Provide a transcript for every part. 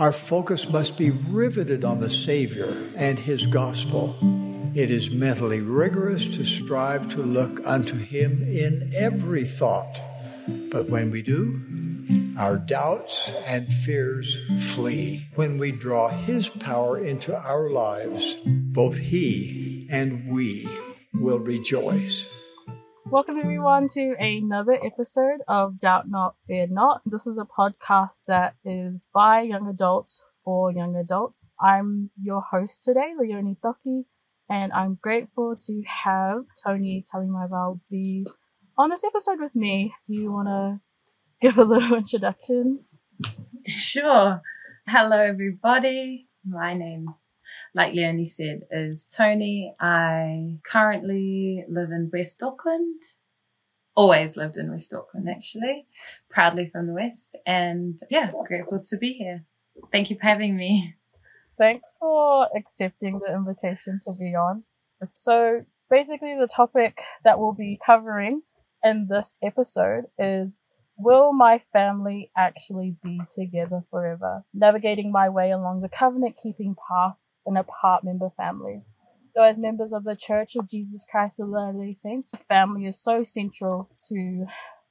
Our focus must be riveted on the Savior and His gospel. It is mentally rigorous to strive to look unto Him in every thought. But when we do, our doubts and fears flee. When we draw His power into our lives, both He and we will rejoice. Welcome everyone to another episode of Doubt Not, Fear Not. This is a podcast that is by young adults for young adults. I'm your host today, Leonnie Toki, and I'm grateful to have Toni Talimaival be on this episode with me. Do you want to give a little introduction? Sure. Hello, everybody. My name like Leonnie said, is Toni. I currently live in West Auckland. Always lived in West Auckland, actually. Proudly from the West. And yeah, grateful to be here. Thank you for having me. Thanks for accepting the invitation to be on. So, basically, the topic that we'll be covering in this episode is Will my family actually be together forever? Navigating my way along the covenant keeping path in a part member family. So, as members of the Church of Jesus Christ of Latter-day Saints, family is so central to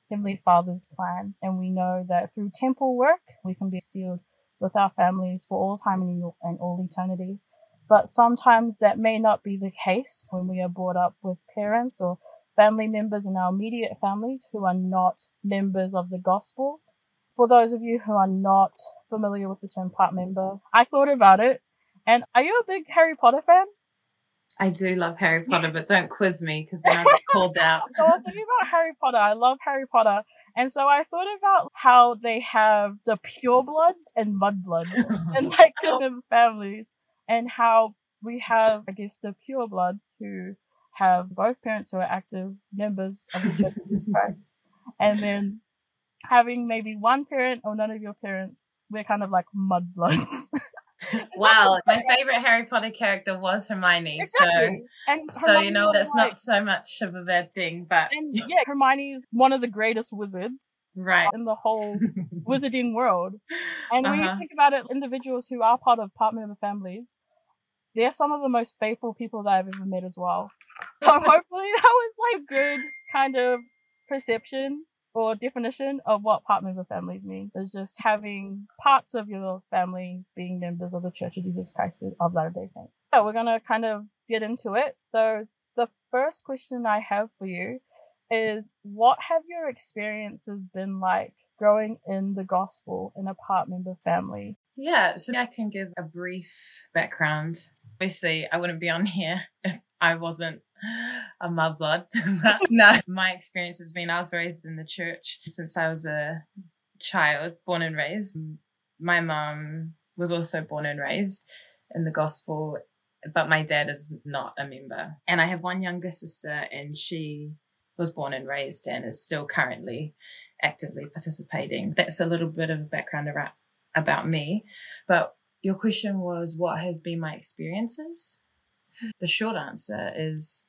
Heavenly Father's plan, and we know that through temple work we can be sealed with our families for all time and all eternity. But sometimes that may not be the case when we are brought up with parents or family members in our immediate families who are not members of the gospel. For those of you who are not familiar with the term part member, I thought about it and are you a big Harry Potter fan? I do love Harry Potter, but don't quiz me because then I get called out. so I was thinking about Harry Potter. I love Harry Potter. And so I thought about how they have the pure bloods and mudbloods and like the families and how we have, I guess, the pure bloods who have both parents who are active members of the Church of Jesus Christ. And then having maybe one parent or none of your parents, we're kind of like mudbloods. wow, my favorite Harry Potter character was Hermione. Exactly. So, and so you know that's like, not so much of a bad thing. But and yeah, Hermione's one of the greatest wizards, right, in the whole wizarding world. And uh-huh. when you uh-huh. think about it, individuals who are part of part member families, they're some of the most faithful people that I've ever met as well. So hopefully that was like good kind of perception or definition of what part member families mean is just having parts of your family being members of the Church of Jesus Christ of Latter day Saints. So we're going to kind of get into it. So the first question I have for you is what have your experiences been like growing in the gospel in a part member family? Yeah, so I can give a brief background. Obviously, I wouldn't be on here if I wasn't a mudblood. no, my experience has been I was raised in the church since I was a child, born and raised. My mom was also born and raised in the gospel, but my dad is not a member. And I have one younger sister, and she was born and raised and is still currently actively participating. That's a little bit of background about, about me. But your question was what have been my experiences? The short answer is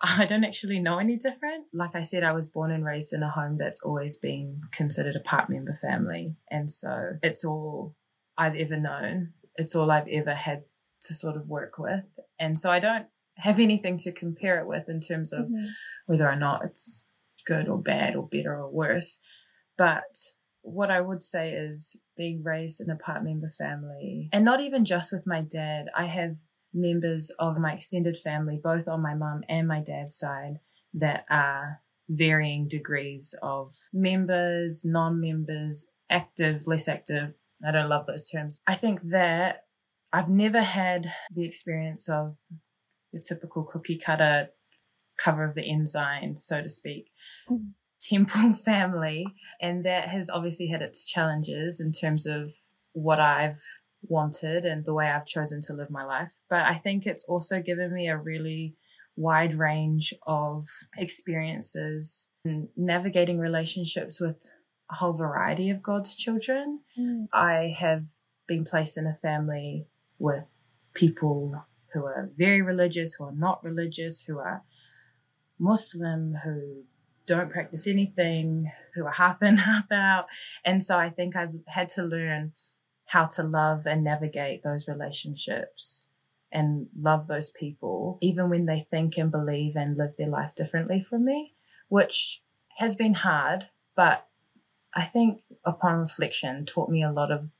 I don't actually know any different. Like I said, I was born and raised in a home that's always been considered a part member family. And so it's all I've ever known. It's all I've ever had to sort of work with. And so I don't have anything to compare it with in terms of mm-hmm. whether or not it's good or bad or better or worse. But what I would say is being raised in a part member family and not even just with my dad. I have members of my extended family, both on my mum and my dad's side, that are varying degrees of members, non members, active, less active. I don't love those terms. I think that I've never had the experience of the typical cookie cutter cover of the ensign, so to speak. Mm. Temple family, and that has obviously had its challenges in terms of what I've wanted and the way I've chosen to live my life. But I think it's also given me a really wide range of experiences and navigating relationships with a whole variety of God's children. Mm. I have been placed in a family with people who are very religious, who are not religious, who are Muslim, who don't practice anything, who are half in, half out. And so I think I've had to learn how to love and navigate those relationships and love those people, even when they think and believe and live their life differently from me, which has been hard, but I think upon reflection taught me a lot of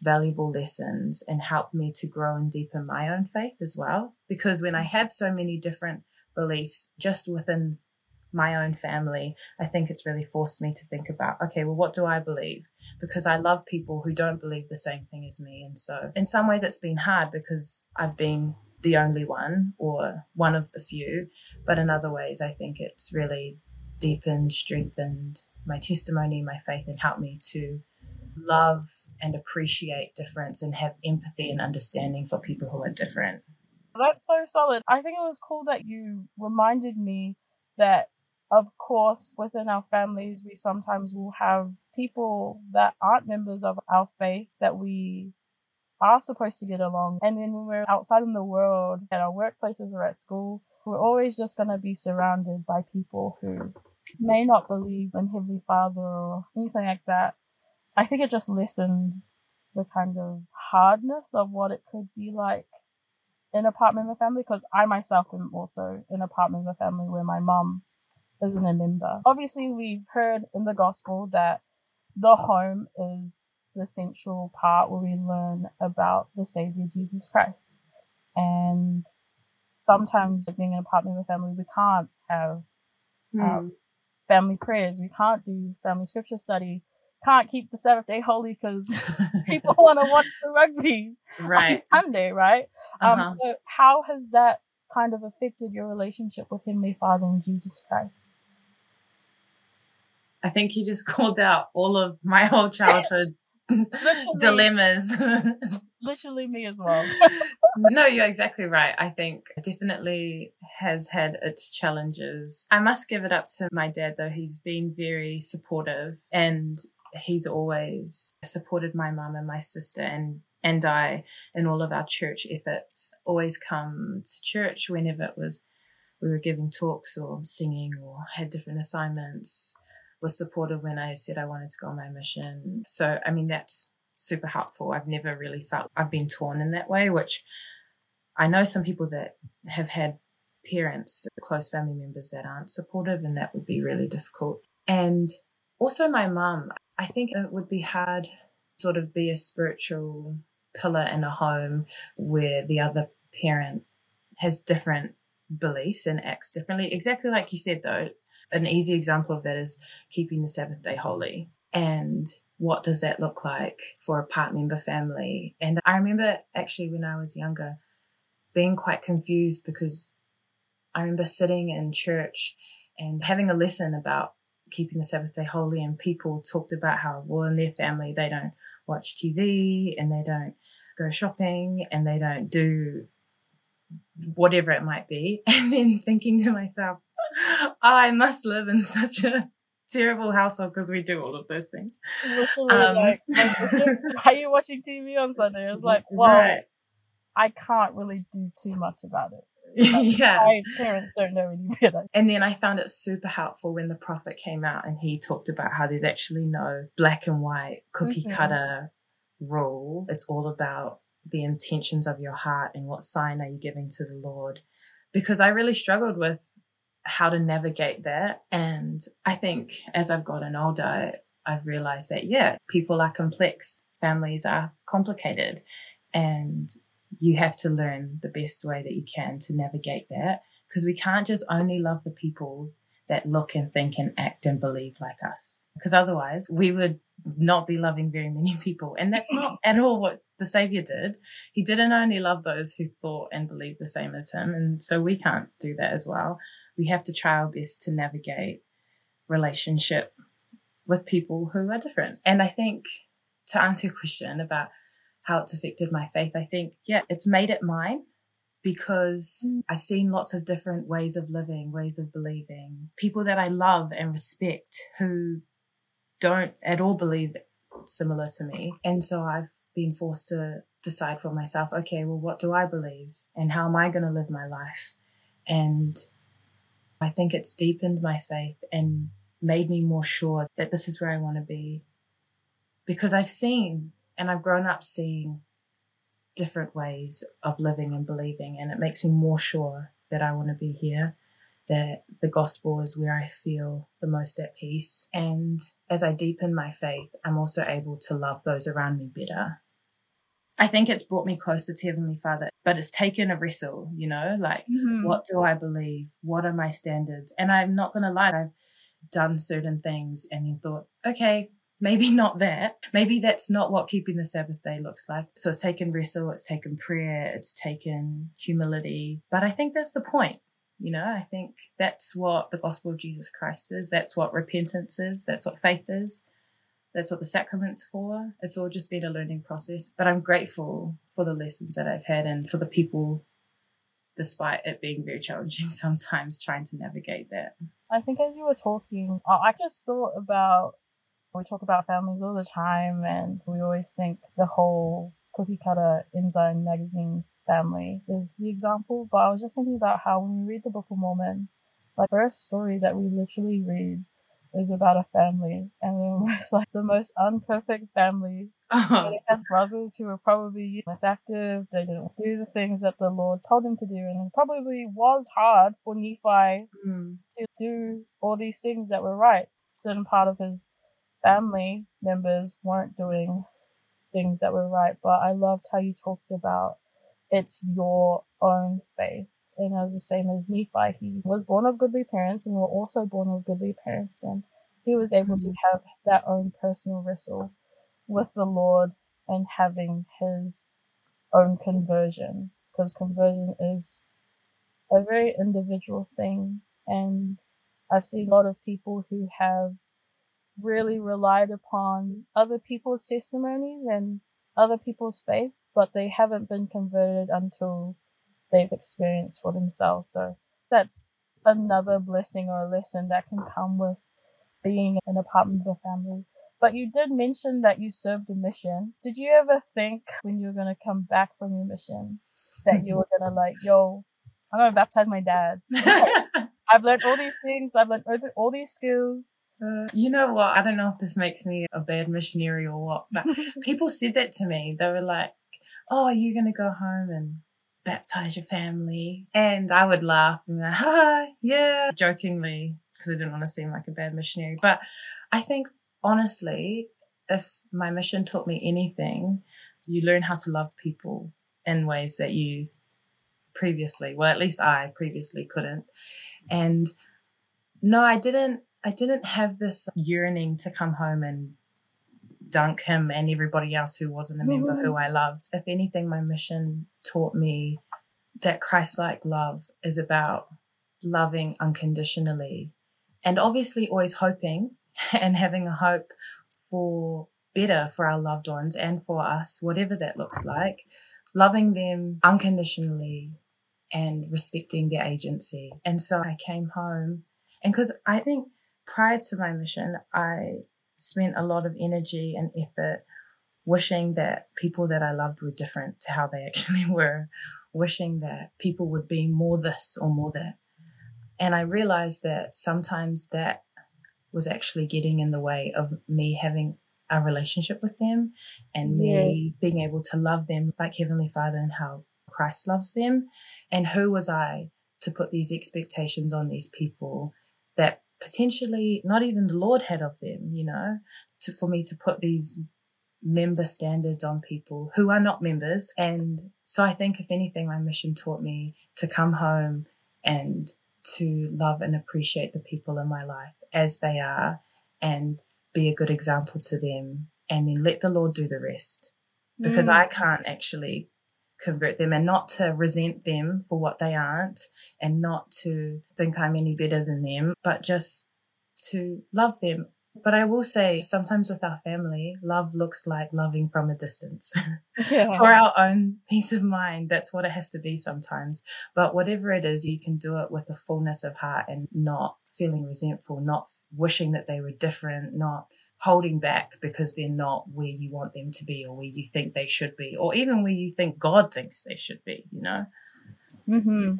valuable lessons and helped me to grow and deepen my own faith as well. Because when I have so many different beliefs just within my own family, I think it's really forced me to think about, okay, well, what do I believe? Because I love people who don't believe the same thing as me. And so in some ways it's been hard because I've been the only one or one of the few. But in other ways, I think it's really deepened, strengthened my testimony, my faith, and helped me to love and appreciate difference and have empathy and understanding for people who are different. That's so solid. I think it was cool that you reminded me that, of course, within our families, we sometimes will have people that aren't members of our faith that we are supposed to get along. And then when we're outside in the world, at our workplaces or at school, we're always just going to be surrounded by people who hmm. may not believe in Heavenly Father or anything like that. I think it just lessened the kind of hardness of what it could be like in a part member family because I myself am also in a part member family where my mum isn't a member. Obviously, we've heard in the gospel that the home is the central part where we learn about the Savior Jesus Christ. And sometimes being in a part member family, we can't have mm. um, family prayers. We can't do family scripture study. Can't keep the Sabbath day holy because people want to watch the rugby right. on Sunday, right? Um, uh-huh. Um, so how has that kind of affected your relationship with Heavenly Father and Jesus Christ? I think he just called out all of my whole childhood dilemmas. Literally me as well. no, you're exactly right. I think definitely has had its challenges. I must give it up to my dad though. He's been very supportive and he's always supported my mum and my sister and and I in all of our church efforts. Always come to church whenever it was we were giving talks or singing or had different assignments was supportive when I said I wanted to go on my mission. So, I mean, that's super helpful. I've never really felt I've been torn in that way, which I know some people that have had parents, close family members that aren't supportive, and that would be really difficult. And also, my mum, I think it would be hard sort of be a spiritual pillar in a home where the other parent has different beliefs and acts differently. Exactly like you said, though, an easy example of that is keeping the Sabbath day holy. And what does that look like for a part member family? And I remember actually when I was younger being quite confused because I remember sitting in church and having a lesson about keeping the Sabbath day holy, and people talked about how, well, in their family, they don't watch TV and they don't go shopping and they don't do whatever it might be. And then thinking to myself, I must live in such a terrible household because we do all of those things. Um, like, are you watching TV on Sunday? It's like, well, right. I can't really do too much about it. yeah. My parents don't know any better. And then I found it super helpful when the prophet came out and he talked about how there's actually no black and white cookie mm-hmm. cutter rule. It's all about the intentions of your heart and what sign are you giving to the Lord. Because I really struggled with how to navigate that. And I think as I've gotten older, I've realized that, yeah, people are complex, families are complicated, and you have to learn the best way that you can to navigate that because we can't just only love the people that look and think and act and believe like us. Because otherwise, we would not be loving very many people. And that's not at all what the Savior did. He didn't only love those who thought and believed the same as him. And so we can't do that as well we have to try our best to navigate relationship with people who are different. And I think to answer your question about how it's affected my faith, I think, yeah, it's made it mine because mm. I've seen lots of different ways of living, ways of believing, people that I love and respect who don't at all believe similar to me. And so I've been forced to decide for myself, okay, well, what do I believe and how am I going to live my life? And I think it's deepened my faith and made me more sure that this is where I want to be. Because I've seen And I've grown up seeing different ways of living and believing, and it makes me more sure that I want to be here, that the gospel is where I feel the most at peace. And as I deepen my faith, I'm also able to love those around me better. I think it's brought me closer to Heavenly Father, but it's taken a wrestle, you know, like mm-hmm. what do I believe? What are my standards? And I'm not going to lie, I've done certain things and then thought, okay, maybe not that. Maybe that's not what keeping the Sabbath day looks like. So it's taken wrestle, it's taken prayer, it's taken humility. But I think that's the point. You know, I think that's what the gospel of Jesus Christ is. That's what repentance is. That's what faith is. That's what the sacrament's for. It's all just been a learning process. But I'm grateful for the lessons that I've had and for the people, despite it being very challenging sometimes, trying to navigate that. I think as you were talking, I just thought about we talk about families all the time, and we always think the whole cookie cutter Ensign magazine family is the example. But I was just thinking about how when we read the Book of Mormon, like first story that we literally read is about a family, and it was like the most unperfect family. Oh. It has brothers who were probably less active. They didn't do the things that the Lord told them to do, and it probably was hard for Nephi mm. to do all these things that were right. Certain part of his family members weren't doing things that were right, but I loved how you talked about it's your own faith. And I was the same as Nephi, he was born of goodly parents and were also born of goodly parents, and he was able mm-hmm. to have that own personal wrestle with the Lord and having his own conversion, because conversion is a very individual thing, and I've seen a lot of people who have really relied upon other people's testimonies and other people's faith, but they haven't been converted until they've experienced for themselves. So that's another blessing or a lesson that can come with being in a partner of a family. But you did mention that you served a mission. Did you ever think when you were going to come back from your mission that you were going to like, yo, I'm going to baptize my dad? I've learned all these things. I've learned all these skills. Uh, you know what? I don't know if this makes me a bad missionary or what, but people said that to me. They were like, "Oh, are you going to go home and baptize your family. And I would laugh and be like, ha, yeah, jokingly, because I didn't want to seem like a bad missionary. But I think honestly, if my mission taught me anything, you learn how to love people in ways that you previously, well, at least I previously couldn't. And no, I didn't, I didn't have this yearning to come home and dunk him and everybody else who wasn't a member who I loved. If anything, my mission taught me that Christ like love is about loving unconditionally and obviously always hoping and having a hope for better for our loved ones and for us, whatever that looks like, loving them unconditionally and respecting their agency. And so I came home and because I think prior to my mission, I spent a lot of energy and effort wishing that people that I loved were different to how they actually were, wishing that people would be more this or more that. And I realized that sometimes that was actually getting in the way of me having a relationship with them and me yes. being able to love them like Heavenly Father and how Christ loves them. And who was I to put these expectations on these people that potentially not even the Lord had of them, you know, to, for me to put these member standards on people who are not members. And so I think if anything, my mission taught me to come home and to love and appreciate the people in my life as they are and be a good example to them and then let the Lord do the rest because mm. I can't actually convert them and not to resent them for what they aren't and not to think I'm any better than them, but just to love them. But I will say, sometimes with our family, love looks like loving from a distance. Yeah. for our own peace of mind, that's what it has to be sometimes. But whatever it is, you can do it with a fullness of heart and not feeling resentful, not wishing that they were different, not holding back because they're not where you want them to be or where you think they should be or even where you think God thinks they should be, you know? Mhm.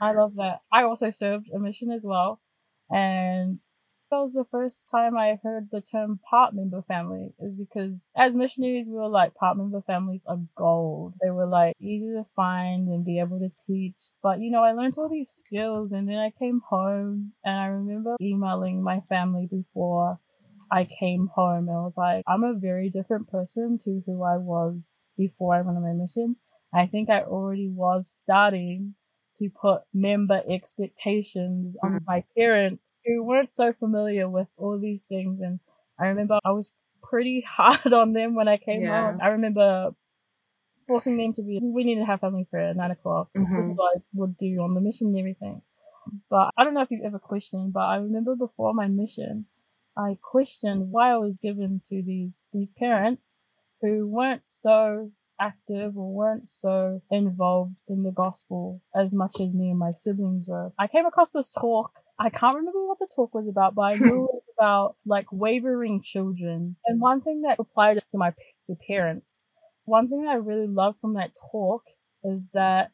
I love that. I also served a mission as well. And that was the first time I heard the term part member family is because as missionaries, we were like, part member families are gold. They were like easy to find and be able to teach. But you know, I learned all these skills and then I came home and I remember emailing my family before I came home and was like, I'm a very different person to who I was before I went on my mission. I think I already was starting to put member expectations on mm. my parents who weren't so familiar with all these things. And I remember I was pretty hard on them when I came yeah. home. I remember forcing them to be, we need to have family prayer at nine o'clock. Mm-hmm. This is what I would do on the mission and everything. But I don't know if you've ever questioned, but I remember before my mission, I questioned why I was given to these, these parents who weren't so active or weren't so involved in the gospel as much as me and my siblings were. I came across this talk. I can't remember what the talk was about, but I knew it was about like wavering children. And one thing that applied to my to parents, one thing I really loved from that talk is that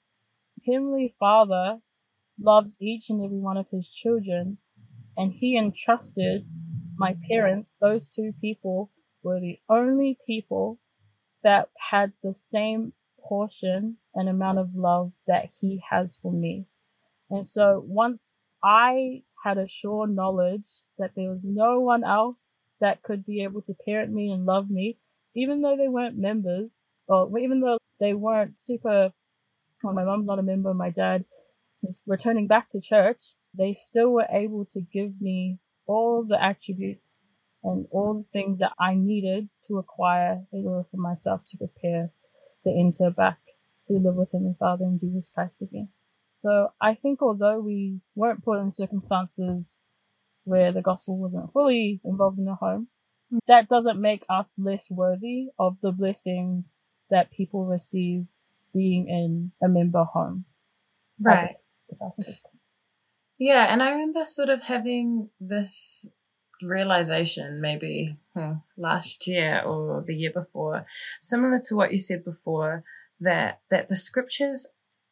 Heavenly Father loves each and every one of his children, and he entrusted my parents, those two people were the only people that had the same portion and amount of love that he has for me. And so once I had a sure knowledge that there was no one else that could be able to parent me and love me, even though they weren't members, or even though they weren't super, well, my mom's not a member, my dad is returning back to church, they still were able to give me all the attributes and all the things that I needed to acquire in order for myself to prepare to enter back to live with Him and Father and Jesus Christ again. So I think although we weren't put in circumstances where the gospel wasn't fully involved in the home, mm. that doesn't make us less worthy of the blessings that people receive being in a member home. Right. Yeah, and I remember sort of having this realization maybe hmm, last year or the year before, similar to what you said before, that that the scriptures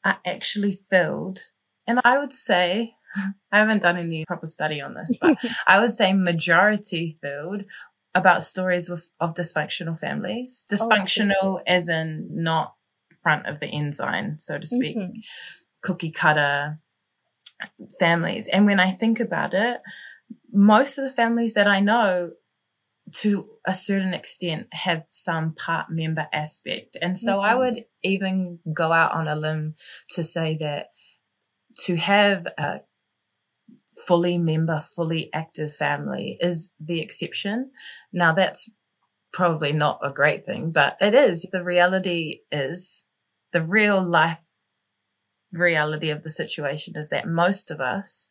are actually filled. And I would say, I haven't done any proper study on this, but I would say majority filled about stories with, of dysfunctional families. Oh, dysfunctional oh, as in not front of the ensign, so to speak. Mm-hmm. Cookie cutter families. And when I think about it, most of the families that I know to a certain extent have some part member aspect. And so mm-hmm. I would even go out on a limb to say that to have a fully member, fully active family is the exception. Now that's probably not a great thing, but it is. The reality is the real life reality of the situation is that most of us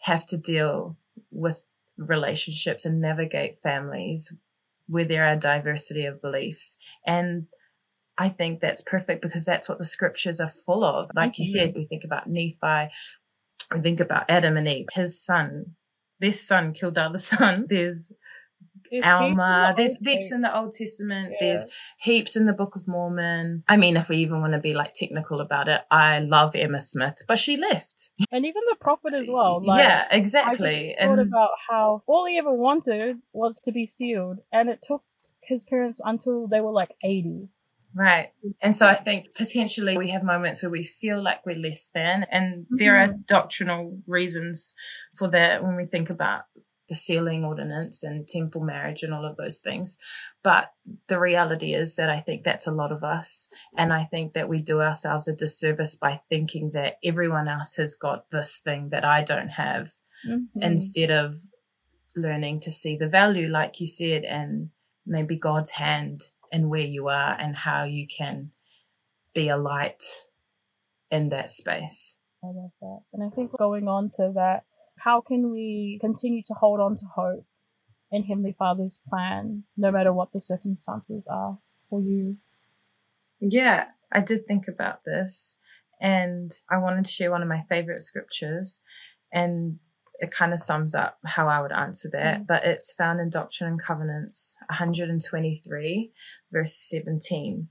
have to deal with relationships and navigate families where there are diversity of beliefs. And I think that's perfect because that's what the scriptures are full of. Like you said, mm-hmm. we think about Nephi, we think about Adam and Eve, his son, this son killed the other son. There's there's Alma. There's heaps in the Old Testament. Yeah. There's heaps in the Book of Mormon. I mean, if we even want to be like technical about it, I love Emma Smith, but she left. And even the prophet as well. Like, yeah, exactly. I thought about how all he ever wanted was to be sealed, and it took his parents until they were like 80. Right. And so I think potentially we have moments where we feel like we're less than, and mm-hmm. there are doctrinal reasons for that when we think about the sealing ordinance and temple marriage and all of those things. But the reality is that I think that's a lot of us. And I think that we do ourselves a disservice by thinking that everyone else has got this thing that I don't have mm-hmm. instead of learning to see the value, like you said, and maybe God's hand in where you are and how you can be a light in that space. I love that. And I think going on to that, how can we continue to hold on to hope in Heavenly Father's plan, no matter what the circumstances are for you? Yeah, I did think about this and I wanted to share one of my favorite scriptures and it kind of sums up how I would answer that, mm. but it's found in Doctrine and Covenants 123, verse 17.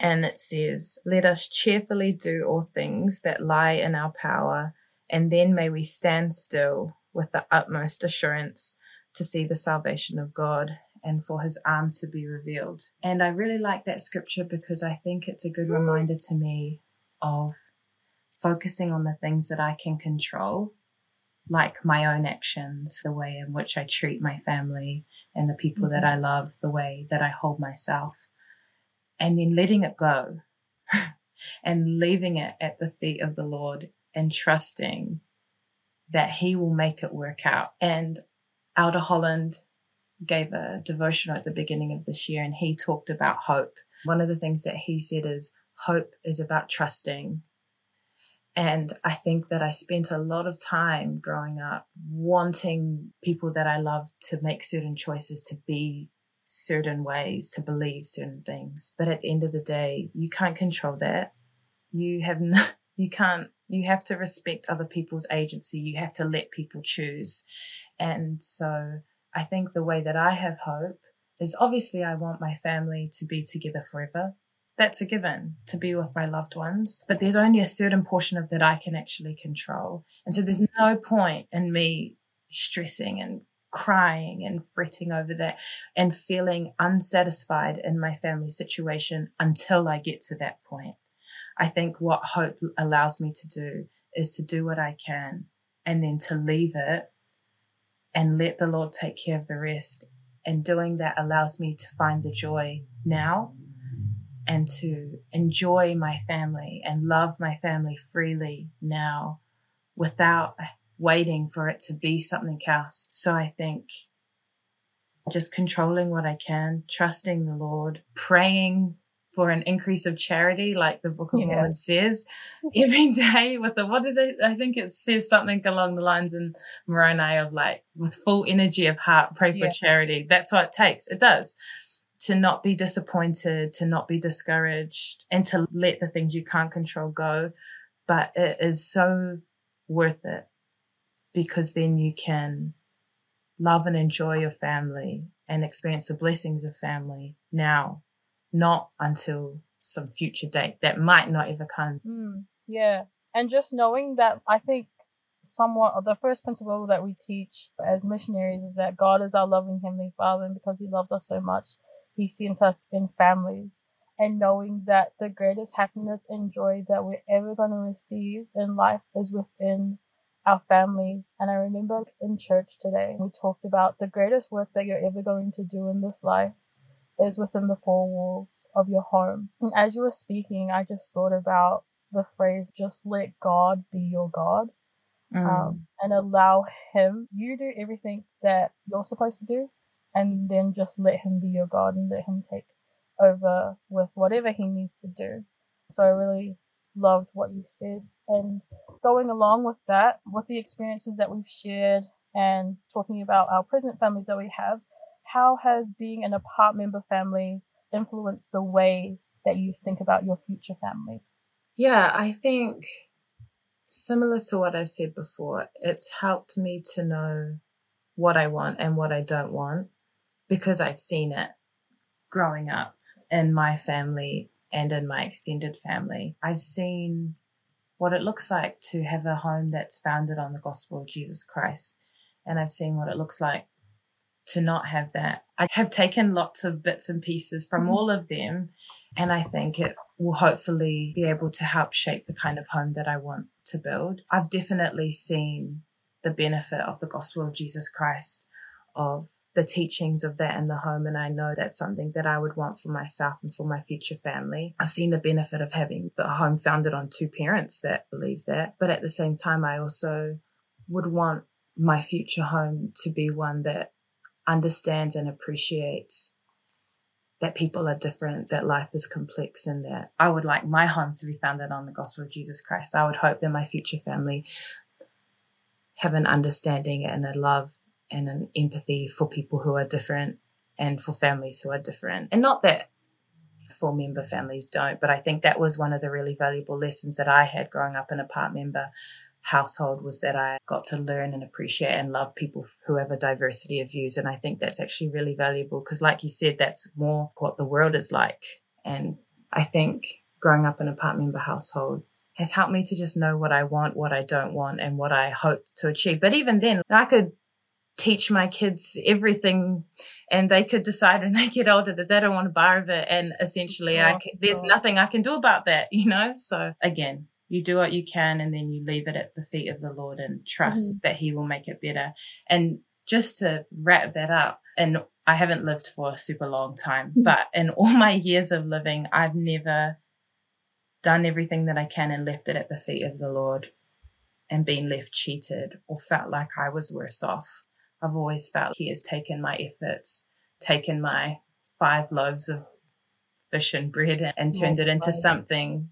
And it says, Let us cheerfully do all things that lie in our power and then may we stand still with the utmost assurance to see the salvation of God and for his arm to be revealed. And I really like that scripture because I think it's a good reminder to me of focusing on the things that I can control, like my own actions, the way in which I treat my family and the people mm-hmm. that I love, the way that I hold myself, and then letting it go and leaving it at the feet of the Lord and trusting that He will make it work out. And Elder Holland gave a devotional at the beginning of this year and he talked about hope. One of the things that he said is hope is about trusting. And I think that I spent a lot of time growing up wanting people that I love to make certain choices, to be certain ways, to believe certain things. But at the end of the day, you can't control that. You have no, you can't, you have to respect other people's agency. You have to let people choose. And so I think the way that I have hope is obviously I want my family to be together forever. That's a given to be with my loved ones, but there's only a certain portion of that I can actually control. And so there's no point in me stressing and crying and fretting over that and feeling unsatisfied in my family situation until I get to that point. I think what hope allows me to do is to do what I can and then to leave it and let the Lord take care of the rest. And doing that allows me to find the joy now and to enjoy my family and love my family freely now without waiting for it to be something else. So I think just controlling what I can, trusting the Lord, praying for an increase of charity, like the Book of yeah. Mormon says, every day with the what did they? I think it says something along the lines in Moroni of like with full energy of heart, pray for yeah. charity. That's what it takes. It does to not be disappointed, to not be discouraged, and to let the things you can't control go. But it is so worth it because then you can love and enjoy your family and experience the blessings of family now not until some future date that might not ever come. Mm, yeah. And just knowing that I think somewhat the first principle that we teach as missionaries is that God is our loving Heavenly Father, and because He loves us so much, He sent us in families. And knowing that the greatest happiness and joy that we're ever going to receive in life is within our families. And I remember in church today, we talked about the greatest work that you're ever going to do in this life is within the four walls of your home. And as you were speaking, I just thought about the phrase, just let God be your God. Mm. Um, and allow him, you do everything that you're supposed to do, and then just let him be your God and let him take over with whatever he needs to do. So I really loved what you said. And going along with that, with the experiences that we've shared and talking about our present families that we have, how has being an apart member family influenced the way that you think about your future family? Yeah, I think similar to what I've said before, it's helped me to know what I want and what I don't want because I've seen it growing up in my family and in my extended family. I've seen what it looks like to have a home that's founded on the gospel of Jesus Christ. And I've seen what it looks like to not have that. I have taken lots of bits and pieces from mm-hmm. all of them, and I think it will hopefully be able to help shape the kind of home that I want to build. I've definitely seen the benefit of the gospel of Jesus Christ, of the teachings of that in the home, and I know that's something that I would want for myself and for my future family. I've seen the benefit of having the home founded on two parents that believe that, but at the same time, I also would want my future home to be one that understands and appreciates that people are different, that life is complex, and that I would like my home to be founded on the gospel of Jesus Christ. I would hope that my future family have an understanding and a love and an empathy for people who are different and for families who are different. And not that four member families don't, but I think that was one of the really valuable lessons that I had growing up in a part member household was that I got to learn and appreciate and love people who have a diversity of views. And I think that's actually really valuable because, like you said, that's more what the world is like. And I think growing up in a part member household has helped me to just know what I want, what I don't want, and what I hope to achieve. But even then, I could teach my kids everything and they could decide when they get older that they don't want to bar of it and essentially oh, I can, there's God. nothing I can do about that you know so again you do what you can and then you leave it at the feet of the Lord and trust mm-hmm. that he will make it better and just to wrap that up and I haven't lived for a super long time mm-hmm. but in all my years of living I've never done everything that I can and left it at the feet of the Lord and been left cheated or felt like I was worse off. I've always felt He has taken my efforts, taken my five loaves of fish and bread and turned it into something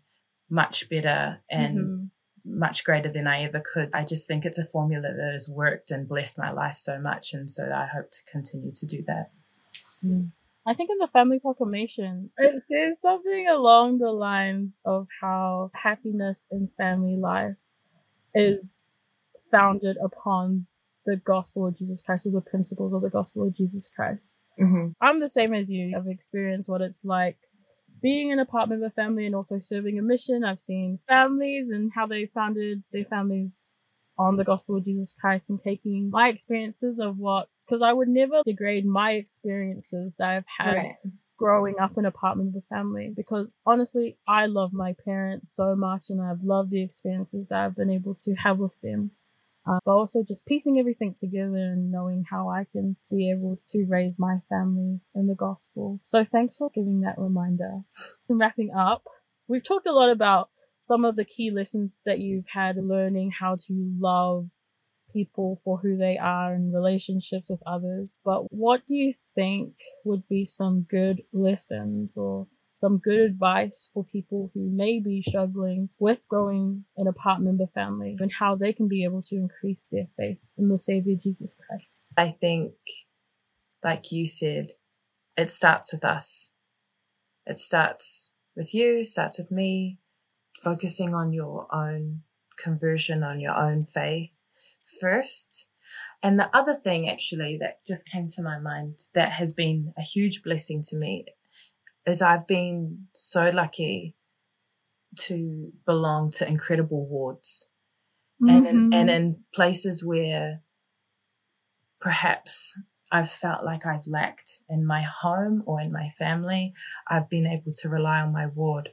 much better and mm-hmm. much greater than I ever could. I just think it's a formula that has worked and blessed my life so much. And so I hope to continue to do that. Mm. I think in the family proclamation, it says something along the lines of how happiness in family life is founded upon the gospel of Jesus Christ or the principles of the gospel of Jesus Christ. Mm-hmm. I'm the same as you. I've experienced what it's like being in a apartment with a family and also serving a mission. I've seen families and how they founded their families on the gospel of Jesus Christ and taking my experiences of what because I would never degrade my experiences that I've had right. growing up in an apartment with a family because honestly, I love my parents so much and I've loved the experiences that I've been able to have with them. Uh, but also just piecing everything together and knowing how I can be able to raise my family in the gospel. So thanks for giving that reminder. Wrapping up, we've talked a lot about some of the key lessons that you've had learning how to love people for who they are in relationships with others. But what do you think would be some good lessons or some good advice for people who may be struggling with growing an apartment member family and how they can be able to increase their faith in the Savior Jesus Christ? I think, like you said, it starts with us. It starts with you, starts with me, focusing on your own conversion, on your own faith first. And the other thing actually that just came to my mind that has been a huge blessing to me is I've been so lucky to belong to incredible wards mm-hmm. and in, and mm-hmm. in places where perhaps I've felt like I've lacked in my home or in my family, I've been able to rely on my ward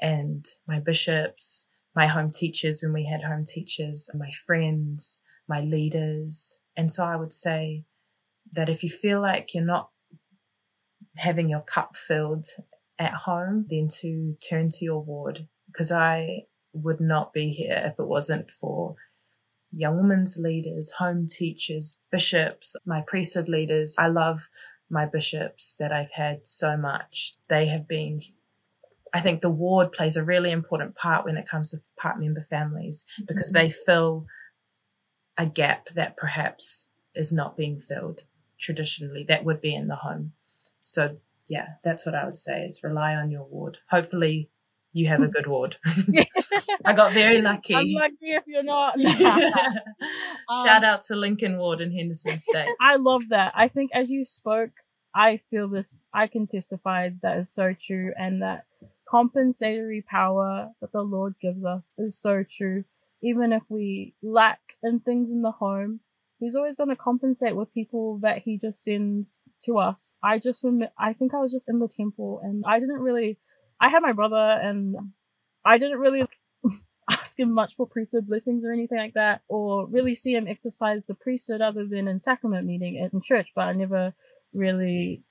and my bishops, my home teachers when we had home teachers, and my friends, my leaders. And so I would say that if you feel like you're not having your cup filled at home, then to turn to your ward. Because I would not be here if it wasn't for young women's leaders, home teachers, bishops, my priesthood leaders. I love my bishops that I've had so much. They have been, I think the ward plays a really important part when it comes to part member families because mm-hmm. they fill a gap that perhaps is not being filled traditionally that would be in the home. So yeah, that's what I would say is rely on your ward. Hopefully you have a good ward. I got very lucky. I'm lucky if you're not. Shout um, out to Lincoln Ward in Henderson Stake. I love that. I think as you spoke, I feel this, I can testify that is so true and that compensatory power that the Lord gives us is so true even if we lack in things in the home, he's always going to compensate with people that he just sends to us. I just remember, I think I was just in the temple and I didn't really, I had my brother and I didn't really ask him much for priesthood blessings or anything like that, or really see him exercise the priesthood other than in sacrament meeting in church, but I never really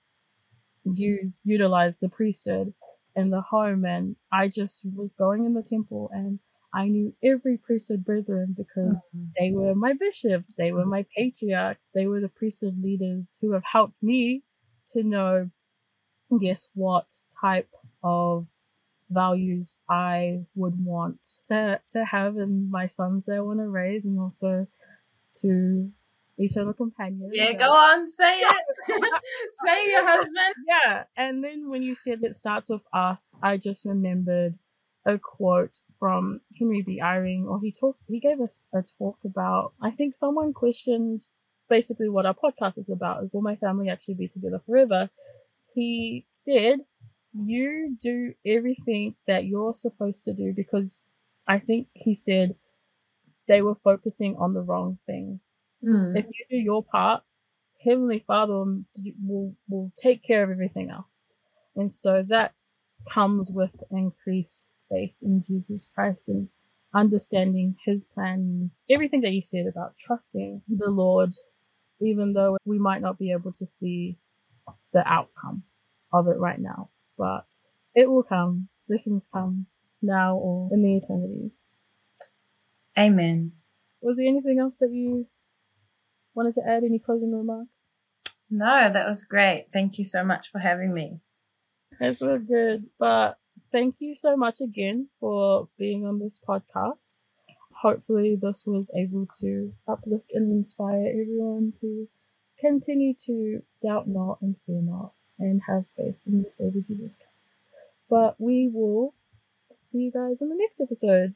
use utilized the priesthood in the home and I just was going in the temple and I knew every priesthood brethren because mm-hmm. they were my bishops, they were my patriarchs, they were the priesthood leaders who have helped me to know, guess what type of values I would want to to have in my sons that I want to raise, and also to eternal companion. Yeah, go on, say it. say your husband. Yeah, and then when you said it starts with us, I just remembered a quote from Henry B. Eyring, or he talked, he gave us a talk about, I think someone questioned basically what our podcast is about, is will my family actually be together forever? He said, you do everything that you're supposed to do because I think he said they were focusing on the wrong thing. Mm. If you do your part, Heavenly Father will, will take care of everything else. And so that comes with increased faith in Jesus Christ and understanding his plan, everything that you said about trusting the Lord, even though we might not be able to see the outcome of it right now. But it will come. Blessings come now or in the eternities. Amen. Was there anything else that you wanted to add? Any closing remarks? No, that was great. Thank you so much for having me. That's so good. But thank you so much again for being on this podcast. Hopefully, this was able to uplift and inspire everyone to continue to doubt not and fear not and have faith in the Savior Jesus Christ. But we will see you guys in the next episode.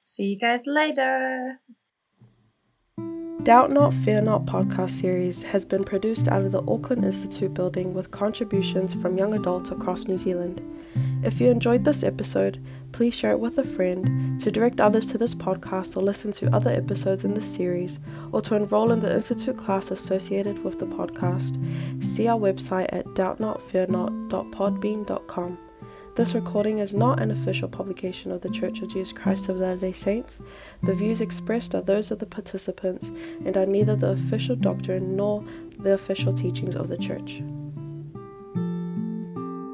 See you guys later. Doubt Not, Fear Not podcast series has been produced out of the Auckland Institute building with contributions from young adults across New Zealand. If you enjoyed this episode, please share it with a friend, to direct others to this podcast or listen to other episodes in this series, or to enroll in the Institute class associated with the podcast. See our website at doubtnotfearnot.podbean.com. This recording is not an official publication of The Church of Jesus Christ of Latter day Saints. The views expressed are those of the participants and are neither the official doctrine nor the official teachings of the Church.